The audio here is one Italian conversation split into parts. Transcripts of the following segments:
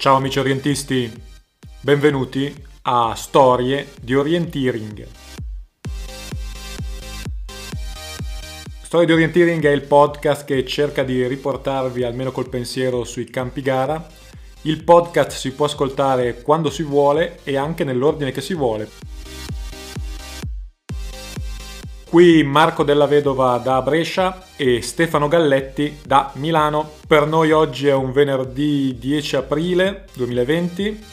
Ciao amici orientisti, benvenuti a Storie di Orienteering. Storie di Orienteering è il podcast che cerca di riportarvi almeno col pensiero sui campi gara. Il podcast si può ascoltare quando si vuole e anche nell'ordine che si vuole. Qui Marco della Vedova da Brescia e Stefano Galletti da Milano. Per noi oggi è un venerdì 10 aprile 2020.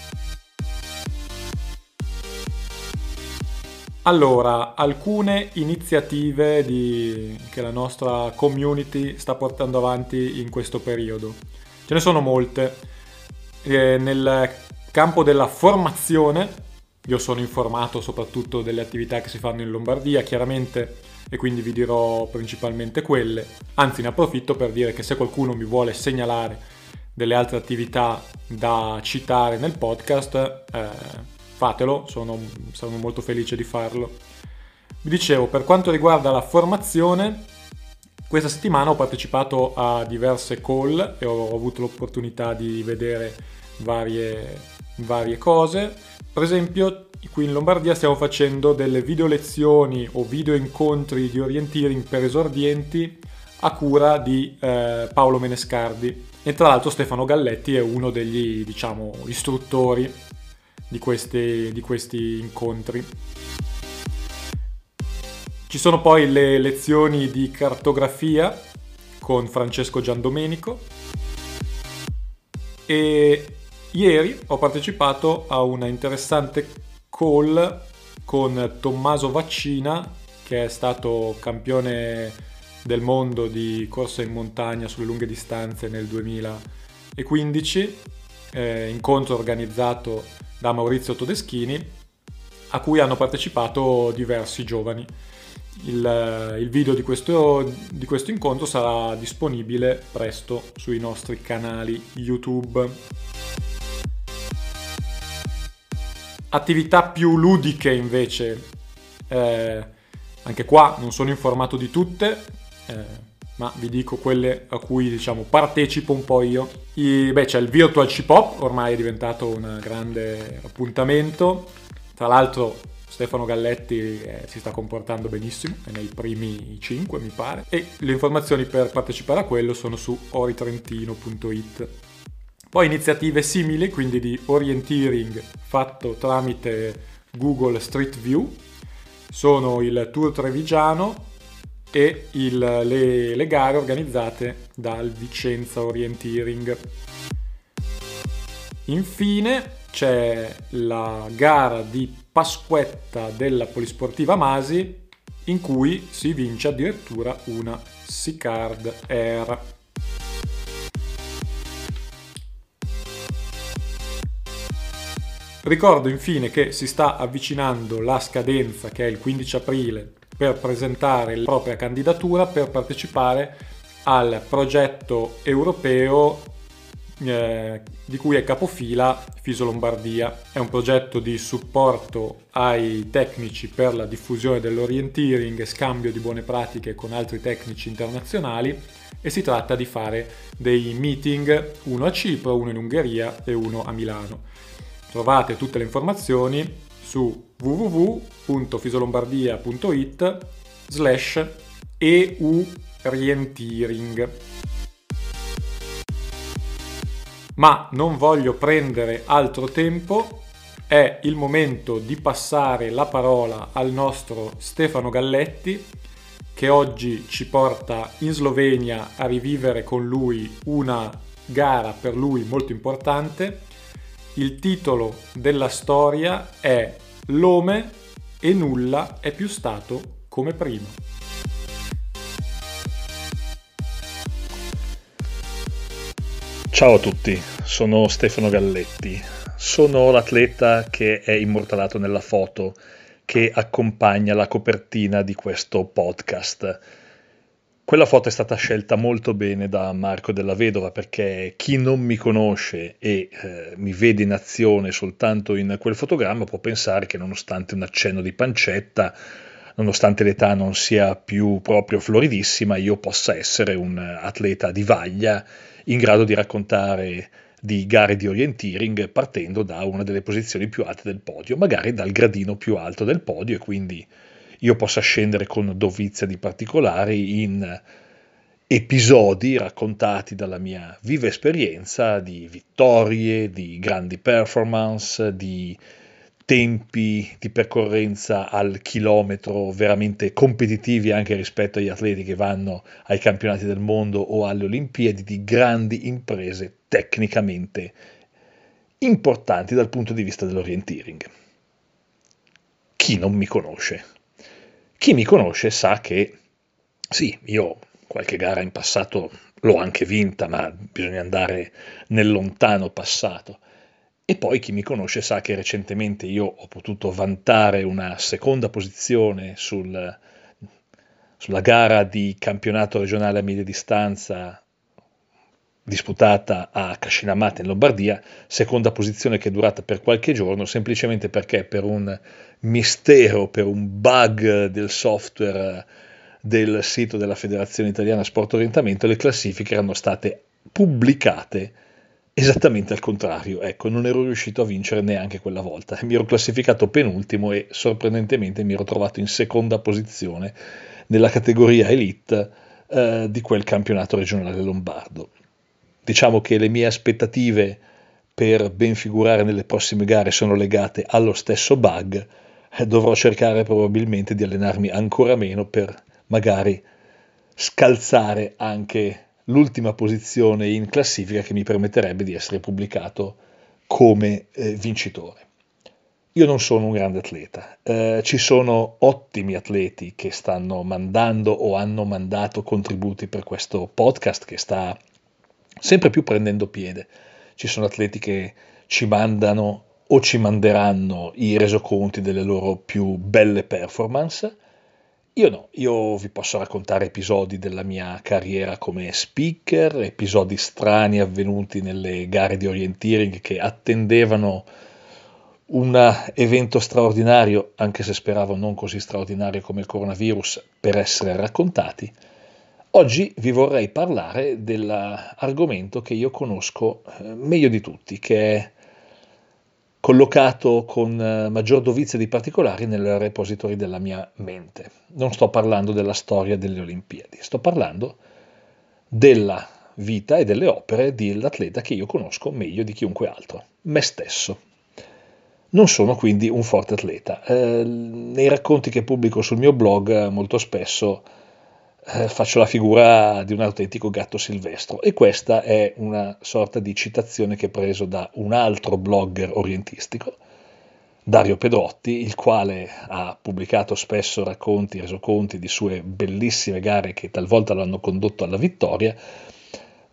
Allora, alcune iniziative di... che la nostra community sta portando avanti in questo periodo. Ce ne sono molte. Eh, nel campo della formazione io sono informato soprattutto delle attività che si fanno in Lombardia, chiaramente, e quindi vi dirò principalmente quelle. Anzi, ne approfitto per dire che se qualcuno mi vuole segnalare delle altre attività da citare nel podcast, eh, fatelo, sono, sono molto felice di farlo. Vi dicevo, per quanto riguarda la formazione, questa settimana ho partecipato a diverse call e ho avuto l'opportunità di vedere varie, varie cose. Per esempio, qui in Lombardia stiamo facendo delle video lezioni o video incontri di orienteering per esordienti a cura di eh, Paolo Menescardi. E tra l'altro Stefano Galletti è uno degli diciamo istruttori di questi, di questi incontri. Ci sono poi le lezioni di cartografia con Francesco Giandomenico. E Ieri ho partecipato a una interessante call con Tommaso Vaccina, che è stato campione del mondo di corsa in montagna sulle lunghe distanze nel 2015, eh, incontro organizzato da Maurizio Todeschini, a cui hanno partecipato diversi giovani. Il, il video di questo, di questo incontro sarà disponibile presto sui nostri canali YouTube. Attività più ludiche invece, eh, anche qua non sono informato di tutte, eh, ma vi dico quelle a cui diciamo partecipo un po' io. I, beh, c'è il Virtual Chip Hop, ormai è diventato un grande appuntamento. Tra l'altro Stefano Galletti eh, si sta comportando benissimo, è nei primi 5 mi pare. E le informazioni per partecipare a quello sono su oritrentino.it. Poi iniziative simili, quindi di orienteering fatto tramite Google Street View, sono il Tour Trevigiano e il, le, le gare organizzate dal Vicenza Orienteering. Infine c'è la gara di Pasquetta della Polisportiva Masi in cui si vince addirittura una Sicard Air. Ricordo infine che si sta avvicinando la scadenza che è il 15 aprile per presentare la propria candidatura per partecipare al progetto europeo eh, di cui è capofila Fiso Lombardia. È un progetto di supporto ai tecnici per la diffusione dell'orienteering e scambio di buone pratiche con altri tecnici internazionali e si tratta di fare dei meeting, uno a Cipro, uno in Ungheria e uno a Milano. Trovate tutte le informazioni su www.fisolombardia.it slash eurientiering. Ma non voglio prendere altro tempo, è il momento di passare la parola al nostro Stefano Galletti che oggi ci porta in Slovenia a rivivere con lui una gara per lui molto importante il titolo della storia è L'Ome e nulla è più stato come prima. Ciao a tutti, sono Stefano Galletti. Sono l'atleta che è immortalato nella foto che accompagna la copertina di questo podcast quella foto è stata scelta molto bene da Marco della Vedova perché chi non mi conosce e eh, mi vede in azione soltanto in quel fotogramma può pensare che nonostante un accenno di pancetta, nonostante l'età non sia più proprio floridissima, io possa essere un atleta di vaglia in grado di raccontare di gare di orienteering partendo da una delle posizioni più alte del podio, magari dal gradino più alto del podio e quindi io possa scendere con dovizia di particolari in episodi raccontati dalla mia viva esperienza di vittorie, di grandi performance, di tempi di percorrenza al chilometro veramente competitivi anche rispetto agli atleti che vanno ai campionati del mondo o alle Olimpiadi, di grandi imprese tecnicamente importanti dal punto di vista dell'orienteering. Chi non mi conosce? Chi mi conosce sa che sì, io qualche gara in passato l'ho anche vinta, ma bisogna andare nel lontano passato. E poi chi mi conosce sa che recentemente io ho potuto vantare una seconda posizione sul, sulla gara di campionato regionale a media distanza disputata a Cascinamate in Lombardia, seconda posizione che è durata per qualche giorno, semplicemente perché per un mistero, per un bug del software del sito della Federazione Italiana Sport Orientamento, le classifiche erano state pubblicate esattamente al contrario. Ecco, non ero riuscito a vincere neanche quella volta. Mi ero classificato penultimo e sorprendentemente mi ero trovato in seconda posizione nella categoria elite eh, di quel campionato regionale lombardo. Diciamo che le mie aspettative per ben figurare nelle prossime gare sono legate allo stesso bug. Dovrò cercare probabilmente di allenarmi ancora meno per magari scalzare anche l'ultima posizione in classifica che mi permetterebbe di essere pubblicato come eh, vincitore. Io non sono un grande atleta, eh, ci sono ottimi atleti che stanno mandando o hanno mandato contributi per questo podcast che sta sempre più prendendo piede. Ci sono atleti che ci mandano o ci manderanno i resoconti delle loro più belle performance. Io no, io vi posso raccontare episodi della mia carriera come speaker, episodi strani avvenuti nelle gare di orienteering che attendevano un evento straordinario, anche se speravo non così straordinario come il coronavirus, per essere raccontati. Oggi vi vorrei parlare dell'argomento che io conosco eh, meglio di tutti, che è collocato con eh, maggior dovizia di particolari nel repository della mia mente. Non sto parlando della storia delle Olimpiadi, sto parlando della vita e delle opere dell'atleta che io conosco meglio di chiunque altro, me stesso. Non sono quindi un forte atleta. Eh, nei racconti che pubblico sul mio blog molto spesso eh, faccio la figura di un autentico gatto silvestro. E questa è una sorta di citazione che ho preso da un altro blogger orientistico, Dario Pedrotti, il quale ha pubblicato spesso racconti, resoconti di sue bellissime gare che talvolta l'hanno condotto alla vittoria,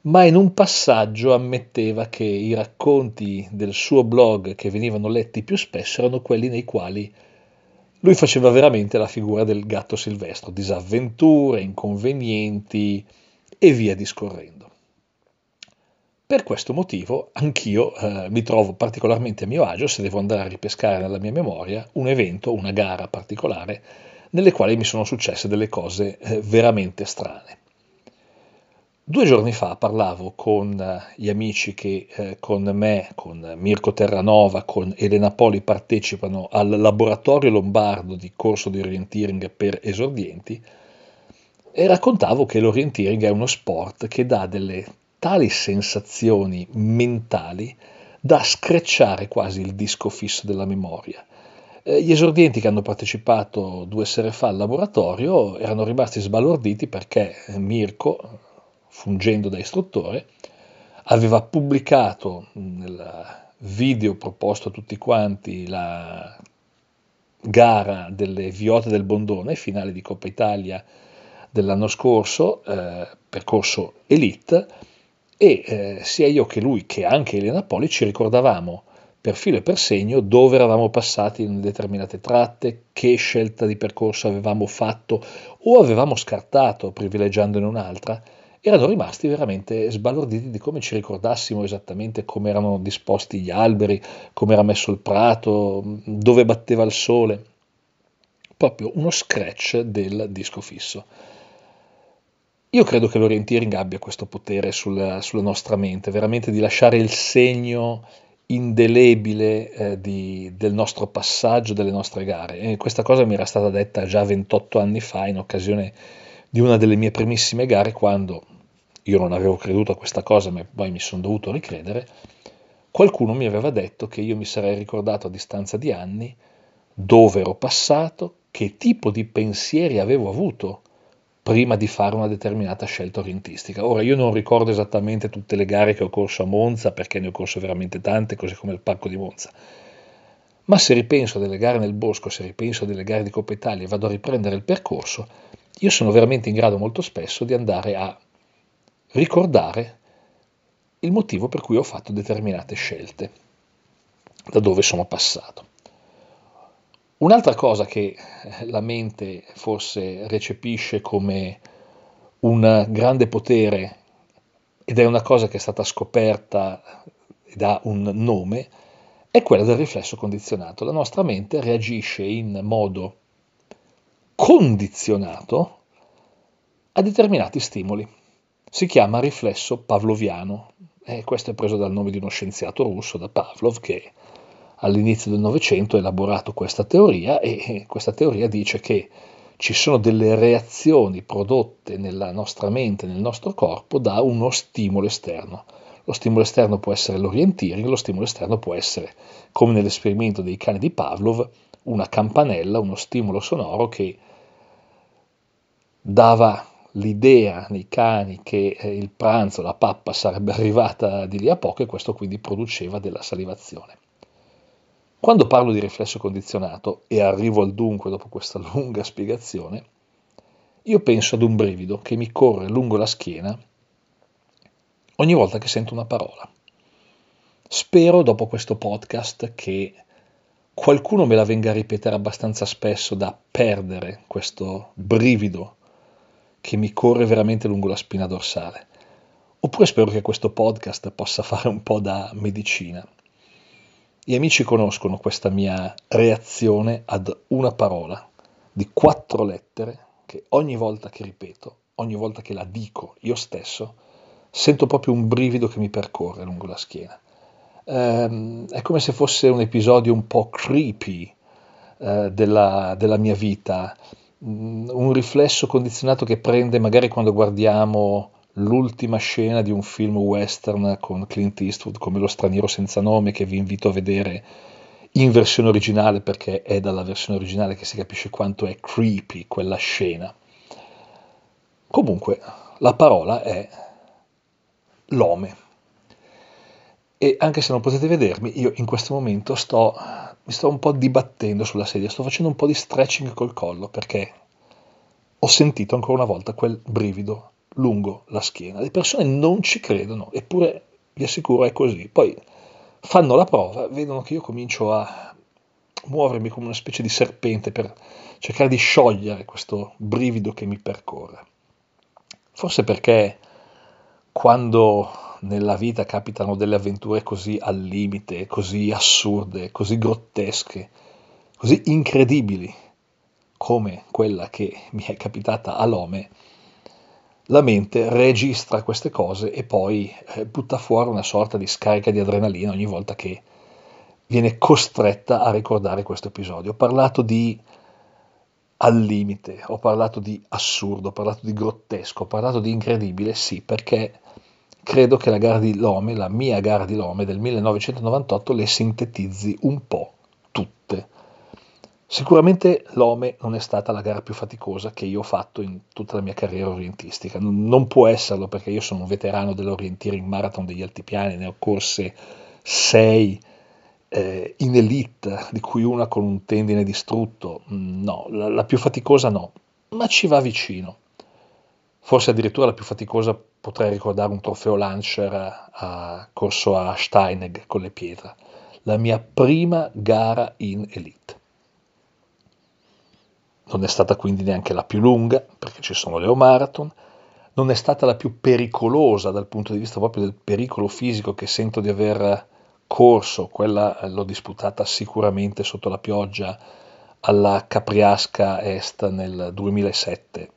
ma in un passaggio ammetteva che i racconti del suo blog che venivano letti più spesso erano quelli nei quali lui faceva veramente la figura del gatto silvestro, disavventure, inconvenienti e via discorrendo. Per questo motivo anch'io eh, mi trovo particolarmente a mio agio se devo andare a ripescare nella mia memoria un evento, una gara particolare, nelle quali mi sono successe delle cose eh, veramente strane. Due giorni fa parlavo con eh, gli amici che eh, con me, con Mirko Terranova, con Elena Poli partecipano al laboratorio lombardo di corso di orienteering per esordienti e raccontavo che l'orienteering è uno sport che dà delle tali sensazioni mentali da screcciare quasi il disco fisso della memoria. Eh, gli esordienti che hanno partecipato due sere fa al laboratorio erano rimasti sbalorditi perché Mirko, fungendo da istruttore, aveva pubblicato nel video proposto a tutti quanti la gara delle Viote del Bondone, finale di Coppa Italia dell'anno scorso, eh, percorso Elite, e eh, sia io che lui che anche Elena Poli ci ricordavamo per filo e per segno dove eravamo passati in determinate tratte, che scelta di percorso avevamo fatto o avevamo scartato privilegiandone un'altra erano rimasti veramente sbalorditi di come ci ricordassimo esattamente come erano disposti gli alberi, come era messo il prato, dove batteva il sole. Proprio uno scratch del disco fisso. io credo che l'orienteering abbia questo potere sulla, sulla nostra mente, veramente di lasciare il segno indelebile eh, di, del nostro passaggio, delle nostre gare. E questa cosa mi era stata detta già 28 anni fa in occasione di una delle mie primissime gare, quando io non avevo creduto a questa cosa, ma poi mi sono dovuto ricredere. Qualcuno mi aveva detto che io mi sarei ricordato a distanza di anni dove ero passato, che tipo di pensieri avevo avuto prima di fare una determinata scelta orientistica. Ora io non ricordo esattamente tutte le gare che ho corso a Monza, perché ne ho corso veramente tante, così come il parco di Monza. Ma se ripenso a delle gare nel bosco, se ripenso a delle gare di Coppa Italia e vado a riprendere il percorso, io sono veramente in grado molto spesso di andare a ricordare il motivo per cui ho fatto determinate scelte, da dove sono passato. Un'altra cosa che eh, la mente forse recepisce come un grande potere ed è una cosa che è stata scoperta ed ha un nome, è quella del riflesso condizionato. La nostra mente reagisce in modo condizionato a determinati stimoli. Si chiama riflesso pavloviano e questo è preso dal nome di uno scienziato russo, da Pavlov, che all'inizio del Novecento ha elaborato questa teoria e questa teoria dice che ci sono delle reazioni prodotte nella nostra mente, nel nostro corpo, da uno stimolo esterno. Lo stimolo esterno può essere l'orienteering, lo stimolo esterno può essere, come nell'esperimento dei cani di Pavlov, una campanella, uno stimolo sonoro che dava l'idea nei cani che eh, il pranzo, la pappa sarebbe arrivata di lì a poco e questo quindi produceva della salivazione. Quando parlo di riflesso condizionato e arrivo al dunque dopo questa lunga spiegazione, io penso ad un brivido che mi corre lungo la schiena ogni volta che sento una parola. Spero dopo questo podcast che qualcuno me la venga a ripetere abbastanza spesso da perdere questo brivido che mi corre veramente lungo la spina dorsale. Oppure spero che questo podcast possa fare un po' da medicina gli amici conoscono questa mia reazione ad una parola di quattro lettere che ogni volta che ripeto, ogni volta che la dico io stesso, sento proprio un brivido che mi percorre lungo la schiena. Ehm, è come se fosse un episodio un po' creepy eh, della, della mia vita, un riflesso condizionato che prende magari quando guardiamo l'ultima scena di un film western con Clint Eastwood come Lo straniero senza nome che vi invito a vedere in versione originale perché è dalla versione originale che si capisce quanto è creepy quella scena. Comunque la parola è l'ome. E anche se non potete vedermi, io in questo momento sto, mi sto un po' dibattendo sulla sedia, sto facendo un po' di stretching col collo perché ho sentito ancora una volta quel brivido lungo la schiena. Le persone non ci credono, eppure vi assicuro è così. Poi fanno la prova, vedono che io comincio a muovermi come una specie di serpente per cercare di sciogliere questo brivido che mi percorre. Forse perché quando nella vita capitano delle avventure così al limite, così assurde, così grottesche, così incredibili come quella che mi è capitata a Lome, la mente registra queste cose e poi eh, butta fuori una sorta di scarica di adrenalina ogni volta che viene costretta a ricordare questo episodio. Ho parlato di al limite, ho parlato di assurdo, ho parlato di grottesco, ho parlato di incredibile, sì, perché credo che la gara di Lome, la mia gara di Lome del 1998, le sintetizzi un po' tutte. Sicuramente l'Ome non è stata la gara più faticosa che io ho fatto in tutta la mia carriera orientistica, non può esserlo perché io sono un veterano dell'orienteering marathon degli altipiani, ne ho corse sei eh, in elite, di cui una con un tendine distrutto, no, la, la più faticosa no, ma ci va vicino. Forse addirittura la più faticosa potrei ricordare un trofeo Launcher a, corso a Steinegg con le pietre, la mia prima gara in elite. Non è stata quindi neanche la più lunga, perché ci sono le O-Marathon, non è stata la più pericolosa dal punto di vista proprio del pericolo fisico che sento di aver corso, quella l'ho disputata sicuramente sotto la pioggia alla Capriasca Est nel 2007.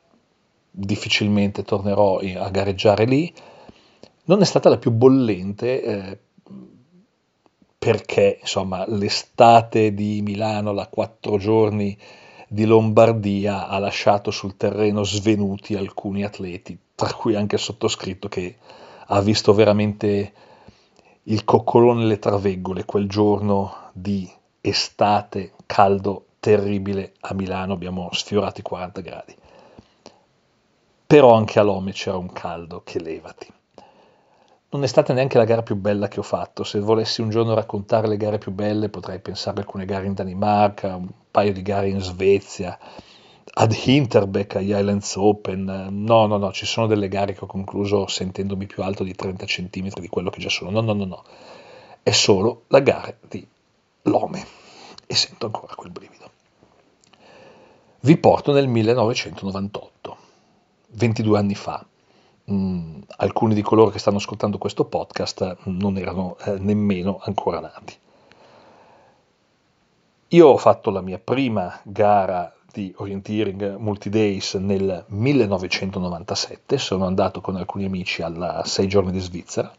Difficilmente tornerò a gareggiare lì, non è stata la più bollente eh, perché insomma l'estate di Milano, la quattro giorni di Lombardia ha lasciato sul terreno svenuti alcuni atleti, tra cui anche il sottoscritto che ha visto veramente il coccolone nelle traveggole quel giorno di estate caldo terribile a Milano, abbiamo sfiorato i 40 gradi. Però anche a Lome c'era un caldo che levati non è stata neanche la gara più bella che ho fatto. Se volessi un giorno raccontare le gare più belle, potrei pensare a alcune gare in Danimarca, un paio di gare in Svezia, ad Hinterbeck, agli Islands Open. No, no, no, ci sono delle gare che ho concluso sentendomi più alto di 30 cm di quello che già sono. No, no, no, no. È solo la gara di Lome. E sento ancora quel brivido. Vi porto nel 1998, 22 anni fa. Mh, mm, alcuni di coloro che stanno ascoltando questo podcast non erano eh, nemmeno ancora nati. Io ho fatto la mia prima gara di orienteering multi-days nel 1997, sono andato con alcuni amici alla 6 giorni di Svizzera,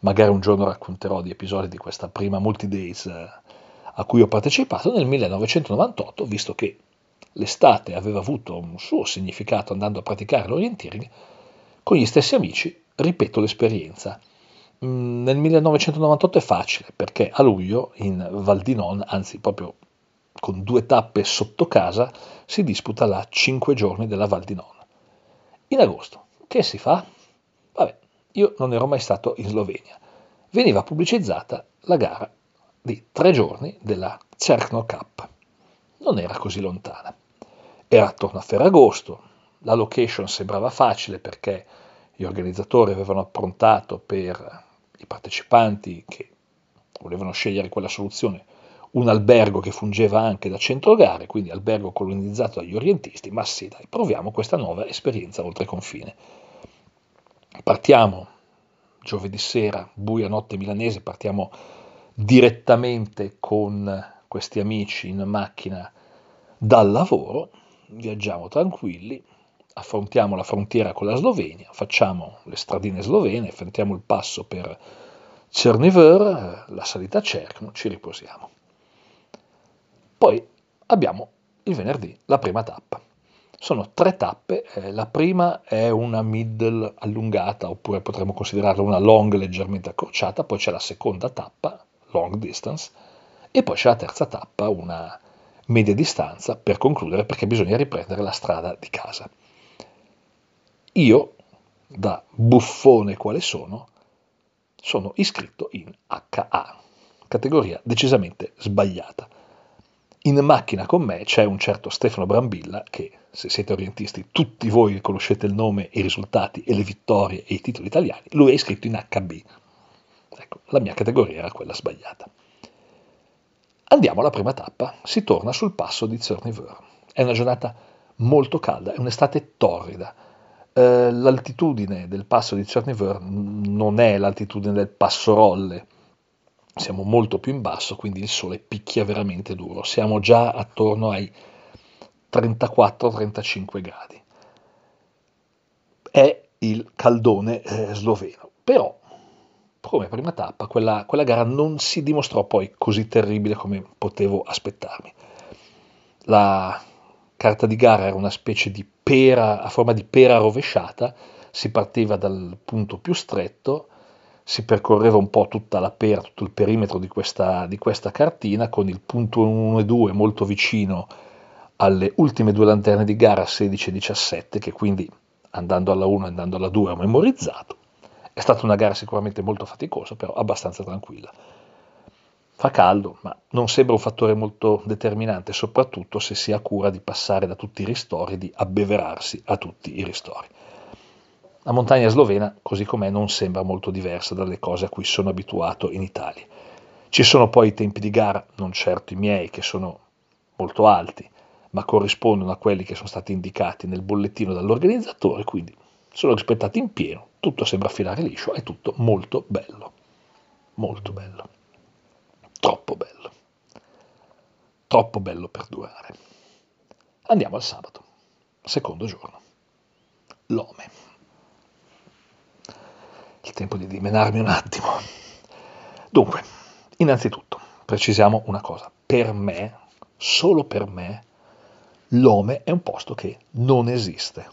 magari un giorno racconterò di episodi di questa prima multi-days eh, a cui ho partecipato. Nel 1998, visto che l'estate aveva avuto un suo significato andando a praticare l'orienteering, con gli stessi amici ripeto l'esperienza. Mm, nel 1998 è facile perché a luglio in Val di Non, anzi proprio con due tappe sotto casa, si disputa la 5 giorni della Val di Non. In agosto, che si fa? Vabbè, io non ero mai stato in Slovenia. Veniva pubblicizzata la gara di tre giorni della Cerkno Cup. Non era così lontana. Era attorno a Ferragosto, la location sembrava facile perché gli organizzatori avevano approntato per i partecipanti che volevano scegliere quella soluzione un albergo che fungeva anche da centro gare, quindi albergo colonizzato dagli orientisti, ma sì, dai, proviamo questa nuova esperienza oltre confine. Partiamo giovedì sera, buia notte milanese, partiamo direttamente con questi amici in macchina dal lavoro, viaggiamo tranquilli, affrontiamo la frontiera con la Slovenia, facciamo le stradine slovene, affrontiamo il passo per Cerniver, la salita a Cerkno, ci riposiamo. Poi abbiamo il venerdì la prima tappa. Sono tre tappe, eh, la prima è una middle allungata, oppure potremmo considerarla una long leggermente accorciata, poi c'è la seconda tappa, long distance, e poi c'è la terza tappa, una media distanza, per concludere perché bisogna riprendere la strada di casa. Io, da buffone quale sono, sono iscritto in HA, categoria decisamente sbagliata. In macchina con me c'è un certo Stefano Brambilla che, se siete orientisti, tutti voi conoscete il nome, i risultati e le vittorie e i titoli italiani, lui è iscritto in HB. Ecco, la mia categoria era quella sbagliata. Andiamo alla prima tappa, si torna sul passo di Zerniver. È una giornata molto calda, è un'estate torrida, eh, l'altitudine del passo di Cerniver non è l'altitudine del passo Rolle, siamo molto più in basso, quindi il sole picchia veramente duro. Siamo già attorno ai 34-35 gradi. È il caldone eh, sloveno. Però, come prima tappa, quella, quella gara non si dimostrò poi così terribile come potevo aspettarmi. La carta di gara era una specie di pera, a forma di pera rovesciata, si partiva dal punto più stretto, si percorreva un po' tutta la pera, tutto il perimetro di questa, di questa cartina, con il punto 1 e 2 molto vicino alle ultime due lanterne di gara 16 e 17, che quindi andando alla 1 e andando alla 2 ho memorizzato. È stata una gara sicuramente molto faticosa, però abbastanza tranquilla. Fa caldo, ma non sembra un fattore molto determinante, soprattutto se si ha cura di passare da tutti i ristori, di abbeverarsi a tutti i ristori. La montagna slovena, così com'è, non sembra molto diversa dalle cose a cui sono abituato in Italia. Ci sono poi i tempi di gara, non certo i miei, che sono molto alti, ma corrispondono a quelli che sono stati indicati nel bollettino dall'organizzatore, quindi sono rispettati in pieno, tutto sembra filare liscio, è tutto molto bello. Molto bello troppo bello, troppo bello per durare. Andiamo al sabato, secondo giorno. Lome. Il tempo di dimenarmi un attimo. Dunque, innanzitutto, precisiamo una cosa. Per me, solo per me, Lome è un posto che non esiste.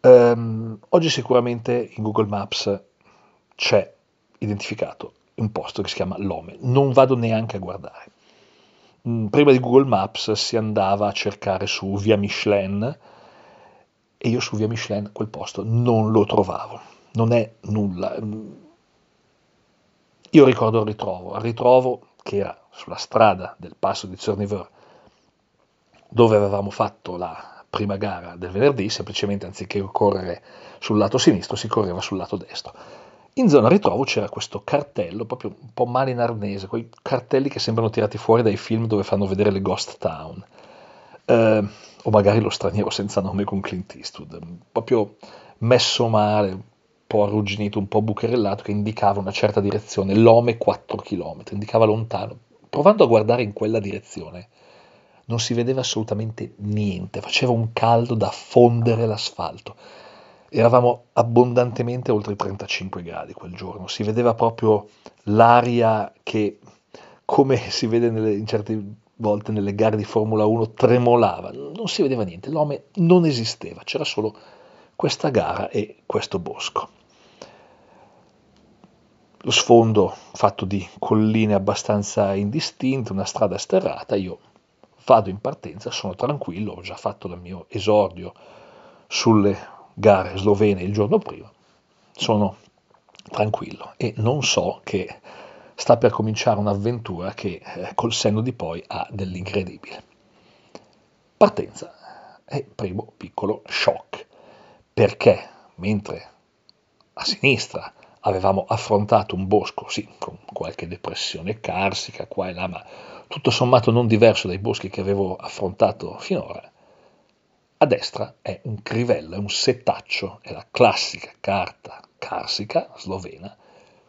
Um, oggi sicuramente in Google Maps c'è identificato un posto che si chiama Lome, non vado neanche a guardare. Mm, prima di Google Maps si andava a cercare su via Michelin e io su via Michelin quel posto non lo trovavo, non è nulla. Mm, io ricordo il ritrovo, il ritrovo che era sulla strada del passo di Cerniveur, dove avevamo fatto la prima gara del venerdì, semplicemente anziché correre sul lato sinistro si correva sul lato destro. In zona ritrovo c'era questo cartello, proprio un po' male in arnese, quei cartelli che sembrano tirati fuori dai film dove fanno vedere le ghost town. Eh, o magari lo straniero senza nome con Clint Eastwood, proprio messo male, un po' arrugginito, un po' bucherellato, che indicava una certa direzione, l'ome 4 km, indicava lontano. Provando a guardare in quella direzione, non si vedeva assolutamente niente, faceva un caldo da fondere l'asfalto Eravamo abbondantemente oltre i 35 gradi quel giorno, si vedeva proprio l'aria che, come si vede nelle, in certe volte nelle gare di Formula 1, tremolava, non si vedeva niente, l'uomo non esisteva, c'era solo questa gara e questo bosco. Lo sfondo fatto di colline abbastanza indistinte, una strada sterrata, io vado in partenza, sono tranquillo, ho già fatto il mio esordio sulle gare slovene il giorno prima, sono tranquillo e non so che sta per cominciare un'avventura che eh, col senno di poi ha dell'incredibile. Partenza e primo piccolo shock, perché mentre a sinistra avevamo affrontato un bosco, sì, con qualche depressione carsica qua e là, ma tutto sommato non diverso dai boschi che avevo affrontato finora, a destra è un crivello, è un setaccio, è la classica carta carsica slovena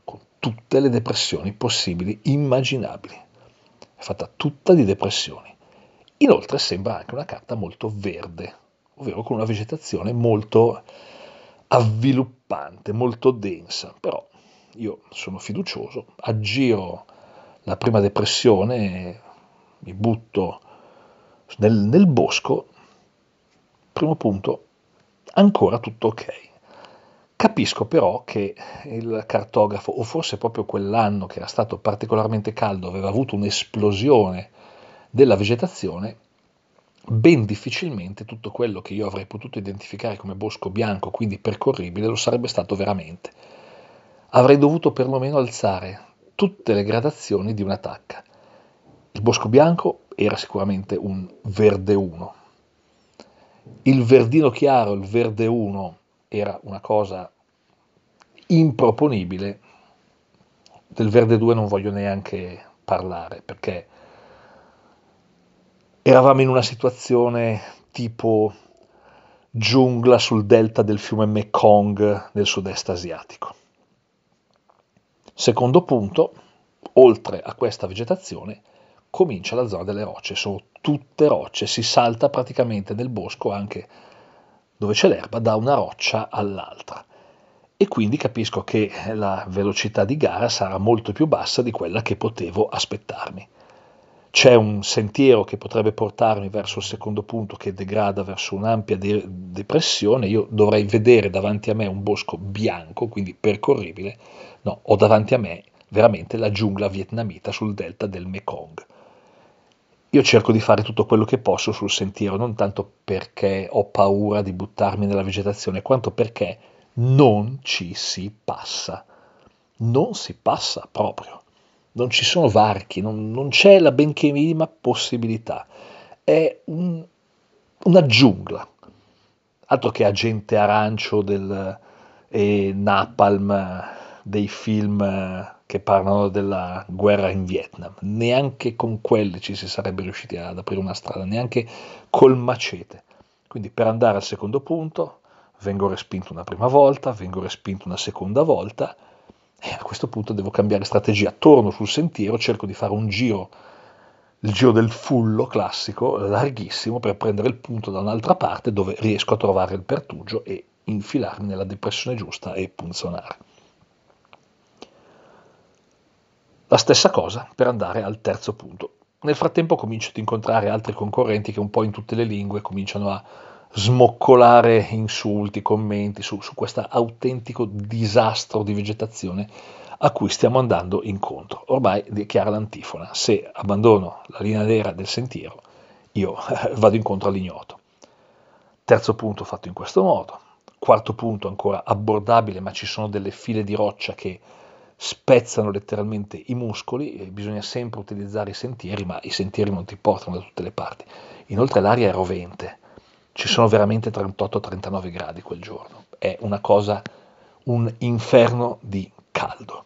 con tutte le depressioni possibili, immaginabili. È fatta tutta di depressioni. Inoltre sembra anche una carta molto verde, ovvero con una vegetazione molto avviluppante, molto densa. Però io sono fiducioso, aggiro la prima depressione, mi butto nel, nel bosco primo punto, ancora tutto ok. Capisco però che il cartografo, o forse proprio quell'anno che era stato particolarmente caldo, aveva avuto un'esplosione della vegetazione, ben difficilmente tutto quello che io avrei potuto identificare come bosco bianco, quindi percorribile, lo sarebbe stato veramente. Avrei dovuto perlomeno alzare tutte le gradazioni di una tacca. Il bosco bianco era sicuramente un verde 1, il verdino chiaro, il verde 1 era una cosa improponibile, del verde 2 non voglio neanche parlare perché eravamo in una situazione tipo giungla sul delta del fiume Mekong nel sud-est asiatico. Secondo punto, oltre a questa vegetazione, comincia la zona delle rocce, sono tutte rocce, si salta praticamente nel bosco anche dove c'è l'erba da una roccia all'altra. E quindi capisco che la velocità di gara sarà molto più bassa di quella che potevo aspettarmi. C'è un sentiero che potrebbe portarmi verso il secondo punto che degrada verso un'ampia de- depressione, io dovrei vedere davanti a me un bosco bianco, quindi percorribile, no, ho davanti a me veramente la giungla vietnamita sul delta del Mekong io cerco di fare tutto quello che posso sul sentiero, non tanto perché ho paura di buttarmi nella vegetazione, quanto perché non ci si passa. Non si passa proprio. Non ci sono varchi, non, non c'è la benché minima possibilità. È un, una giungla. Altro che agente arancio del, e napalm dei film che parlano della guerra in Vietnam. Neanche con quelli ci si sarebbe riusciti ad aprire una strada, neanche col macete. Quindi per andare al secondo punto vengo respinto una prima volta, vengo respinto una seconda volta e a questo punto devo cambiare strategia. Torno sul sentiero, cerco di fare un giro il giro del fullo classico, larghissimo, per prendere il punto da un'altra parte dove riesco a trovare il pertugio e infilarmi nella depressione giusta e punzonare. La stessa cosa per andare al terzo punto. Nel frattempo comincio ad incontrare altri concorrenti che un po' in tutte le lingue cominciano a smoccolare insulti, commenti su, su questo autentico disastro di vegetazione a cui stiamo andando incontro. Ormai dichiara l'antifona, se abbandono la linea nera del sentiero, io vado incontro all'ignoto. Terzo punto fatto in questo modo. Quarto punto ancora abbordabile, ma ci sono delle file di roccia che spezzano letteralmente i muscoli, bisogna sempre utilizzare i sentieri, ma i sentieri non ti portano da tutte le parti. Inoltre l'aria è rovente, ci sono veramente 38-39 gradi quel giorno, è una cosa, un inferno di caldo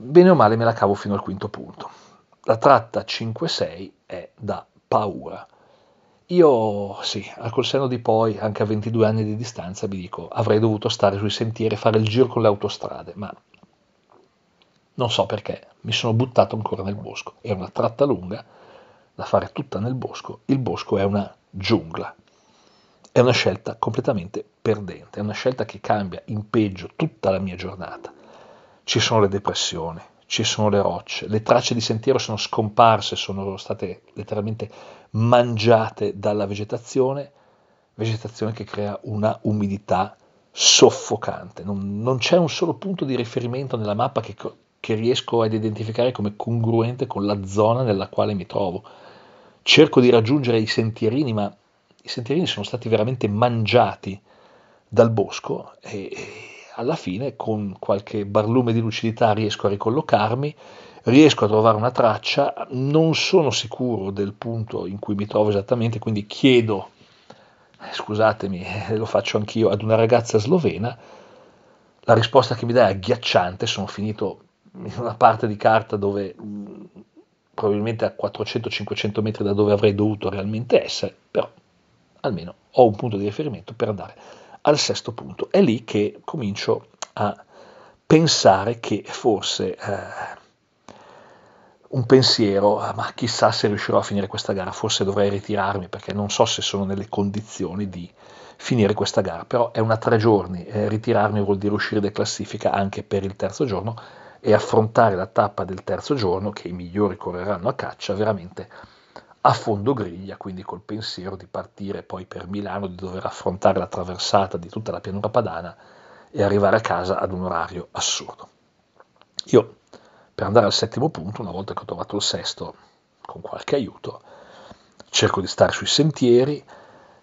bene o male me la cavo fino al quinto punto. La tratta 5-6 è da paura. Io, sì, col senno di poi, anche a 22 anni di distanza, vi dico, avrei dovuto stare sui sentieri e fare il giro con le autostrade, ma non so perché, mi sono buttato ancora nel bosco. È una tratta lunga, da fare tutta nel bosco. Il bosco è una giungla. È una scelta completamente perdente, è una scelta che cambia in peggio tutta la mia giornata ci sono le depressioni, ci sono le rocce, le tracce di sentiero sono scomparse, sono state letteralmente mangiate dalla vegetazione, vegetazione che crea una umidità soffocante. Non, non c'è un solo punto di riferimento nella mappa che, che riesco ad identificare come congruente con la zona nella quale mi trovo. Cerco di raggiungere i sentierini, ma i sentierini sono stati veramente mangiati dal bosco e, alla fine con qualche barlume di lucidità riesco a ricollocarmi, riesco a trovare una traccia, non sono sicuro del punto in cui mi trovo esattamente, quindi chiedo, eh, scusatemi, eh, lo faccio anch'io, ad una ragazza slovena, la risposta che mi dà è agghiacciante, sono finito in una parte di carta dove mm, probabilmente a 400-500 metri da dove avrei dovuto realmente essere, però almeno ho un punto di riferimento per andare al sesto punto. È lì che comincio a pensare che forse eh, un pensiero, ma chissà se riuscirò a finire questa gara, forse dovrei ritirarmi perché non so se sono nelle condizioni di finire questa gara, però è una tre giorni, eh, ritirarmi vuol dire uscire da classifica anche per il terzo giorno e affrontare la tappa del terzo giorno che i migliori correranno a caccia veramente a fondo griglia, quindi col pensiero di partire poi per Milano, di dover affrontare la traversata di tutta la pianura padana e arrivare a casa ad un orario assurdo. Io, per andare al settimo punto, una volta che ho trovato il sesto, con qualche aiuto, cerco di stare sui sentieri,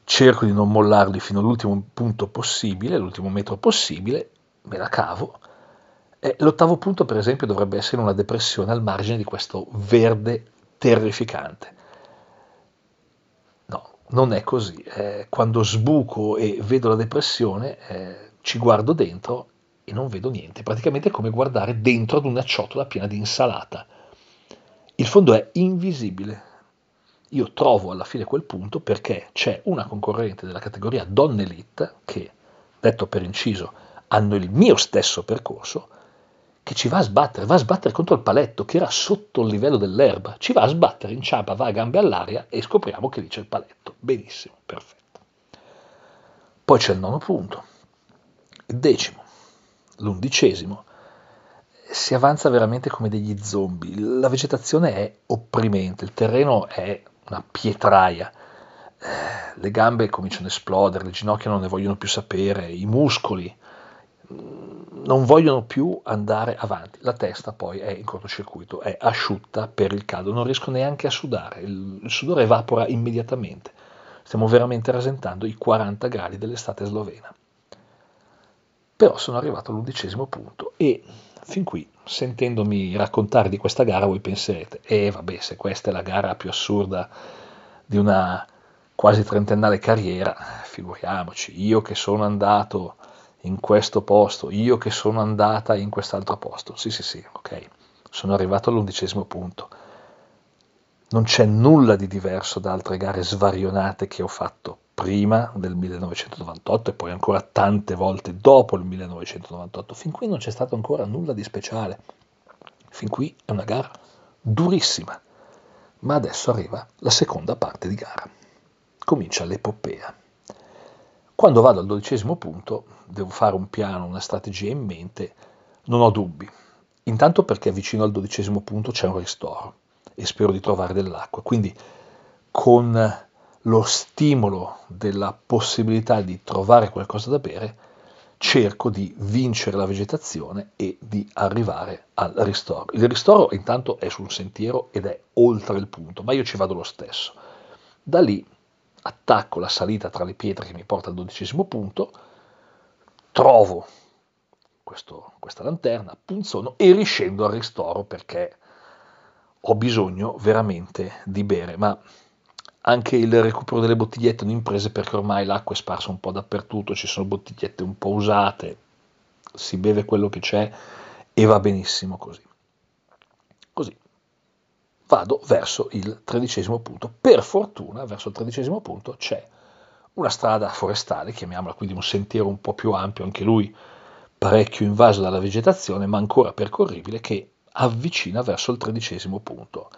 cerco di non mollarli fino all'ultimo punto possibile, l'ultimo metro possibile, me la cavo. E l'ottavo punto, per esempio, dovrebbe essere una depressione al margine di questo verde terrificante non è così. Eh, quando sbuco e vedo la depressione, eh, ci guardo dentro e non vedo niente. Praticamente è come guardare dentro ad una ciotola piena di insalata. Il fondo è invisibile. Io trovo alla fine quel punto perché c'è una concorrente della categoria Donne Elite che, detto per inciso, hanno il mio stesso percorso, che ci va a sbattere, va a sbattere contro il paletto che era sotto il livello dell'erba, ci va a sbattere, inciampa, va a gambe all'aria e scopriamo che lì c'è il paletto. Benissimo, perfetto. Poi c'è il nono punto, il decimo, l'undicesimo. Si avanza veramente come degli zombie, la vegetazione è opprimente, il terreno è una pietraia, eh, le gambe cominciano a esplodere, le ginocchia non ne vogliono più sapere, i muscoli non vogliono più andare avanti. La testa poi è in cortocircuito, è asciutta per il caldo, non riesco neanche a sudare, il, il sudore evapora immediatamente. Stiamo veramente rasentando i 40 gradi dell'estate slovena. Però sono arrivato all'undicesimo punto e fin qui, sentendomi raccontare di questa gara, voi penserete, eh vabbè, se questa è la gara più assurda di una quasi trentennale carriera, figuriamoci, io che sono andato in questo posto, io che sono andata in quest'altro posto. Sì, sì, sì, ok. Sono arrivato all'undicesimo punto. Non c'è nulla di diverso da altre gare svarionate che ho fatto prima del 1998 e poi ancora tante volte dopo il 1998. Fin qui non c'è stato ancora nulla di speciale. Fin qui è una gara durissima. Ma adesso arriva la seconda parte di gara. Comincia l'epopea. Quando vado al dodicesimo punto, devo fare un piano, una strategia in mente, non ho dubbi. Intanto perché vicino al dodicesimo punto c'è un ristoro e spero di trovare dell'acqua. Quindi con lo stimolo della possibilità di trovare qualcosa da bere, cerco di vincere la vegetazione e di arrivare al ristoro. Il ristoro intanto è su un sentiero ed è oltre il punto, ma io ci vado lo stesso. Da lì attacco la salita tra le pietre che mi porta al dodicesimo punto, trovo questo, questa lanterna, punzono e riscendo al ristoro perché ho bisogno veramente di bere, ma anche il recupero delle bottigliette non imprese perché ormai l'acqua è sparsa un po' dappertutto, ci sono bottigliette un po' usate, si beve quello che c'è e va benissimo così. Così vado verso il tredicesimo punto. Per fortuna verso il tredicesimo punto c'è una strada forestale, chiamiamola quindi un sentiero un po' più ampio, anche lui parecchio invaso dalla vegetazione, ma ancora percorribile, che avvicina verso il tredicesimo punto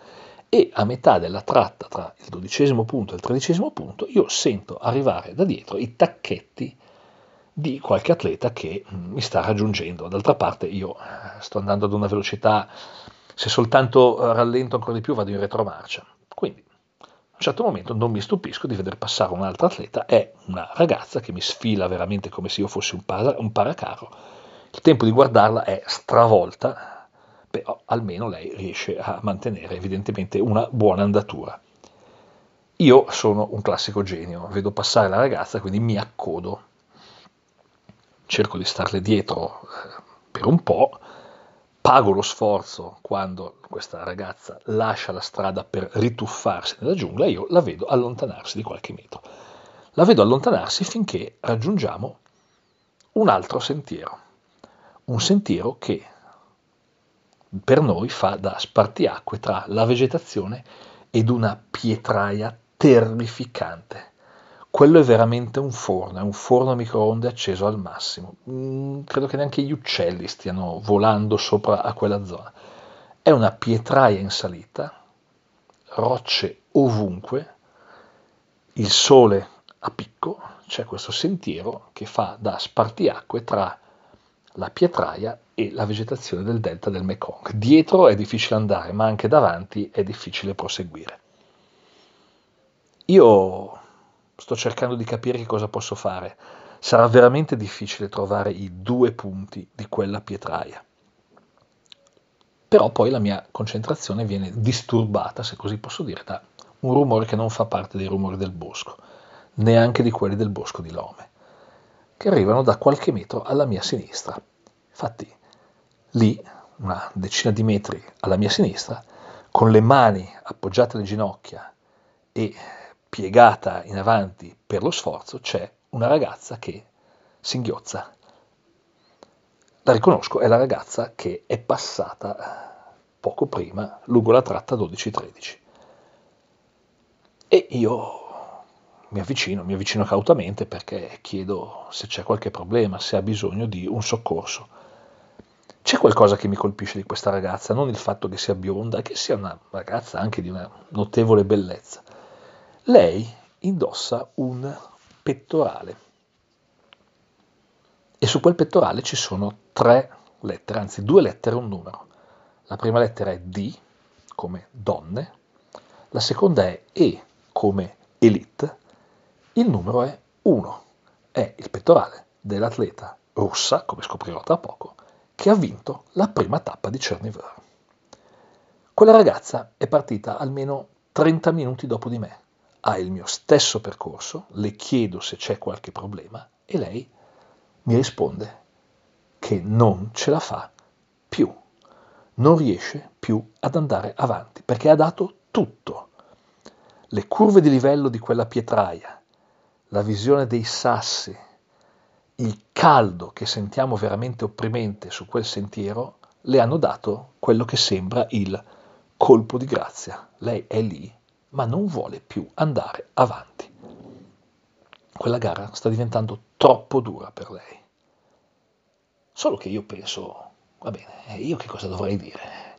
e a metà della tratta tra il dodicesimo punto e il tredicesimo punto io sento arrivare da dietro i tacchetti di qualche atleta che mm, mi sta raggiungendo. D'altra parte io eh, sto andando ad una velocità, se soltanto rallento ancora di più vado in retromarcia. Quindi un certo momento non mi stupisco di vedere passare un altro atleta, è una ragazza che mi sfila veramente come se io fossi un, para, un paracaro. Il tempo di guardarla è stravolta, però almeno lei riesce a mantenere evidentemente una buona andatura. Io sono un classico genio, vedo passare la ragazza, quindi mi accodo, cerco di starle dietro eh, per un po', pago lo sforzo quando questa ragazza lascia la strada per rituffarsi nella giungla io la vedo allontanarsi di qualche metro. La vedo allontanarsi finché raggiungiamo un altro sentiero, un sentiero che per noi fa da spartiacque tra la vegetazione ed una pietraia terrificante. Quello è veramente un forno, è un forno a microonde acceso al massimo. Mm, credo che neanche gli uccelli stiano volando sopra a quella zona. È una pietraia in salita, rocce ovunque, il sole a picco, c'è questo sentiero che fa da spartiacque tra la pietraia e la vegetazione del delta del Mekong. Dietro è difficile andare, ma anche davanti è difficile proseguire. Io sto cercando di capire che cosa posso fare. Sarà veramente difficile trovare i due punti di quella pietraia. Però poi la mia concentrazione viene disturbata, se così posso dire, da un rumore che non fa parte dei rumori del bosco, neanche di quelli del bosco di Lome, che arrivano da qualche metro alla mia sinistra. Infatti, lì, una decina di metri alla mia sinistra, con le mani appoggiate alle ginocchia e piegata in avanti per lo sforzo, c'è una ragazza che singhiozza. La riconosco, è la ragazza che è passata poco prima lungo la tratta 12-13. E io mi avvicino, mi avvicino cautamente perché chiedo se c'è qualche problema, se ha bisogno di un soccorso. C'è qualcosa che mi colpisce di questa ragazza, non il fatto che sia bionda, che sia una ragazza anche di una notevole bellezza. Lei indossa un pettorale. E su quel pettorale ci sono tre lettere, anzi due lettere e un numero. La prima lettera è D come donne, la seconda è E come elite, il numero è 1, è il pettorale dell'atleta russa, come scoprirò tra poco, che ha vinto la prima tappa di Cernivore. Quella ragazza è partita almeno 30 minuti dopo di me, ha il mio stesso percorso, le chiedo se c'è qualche problema e lei mi risponde che non ce la fa più, non riesce più ad andare avanti perché ha dato tutto. Le curve di livello di quella pietraia, la visione dei sassi, il caldo che sentiamo veramente opprimente su quel sentiero le hanno dato quello che sembra il colpo di grazia. Lei è lì, ma non vuole più andare avanti. Quella gara sta diventando troppo dura per lei. Solo che io penso, va bene, io che cosa dovrei dire?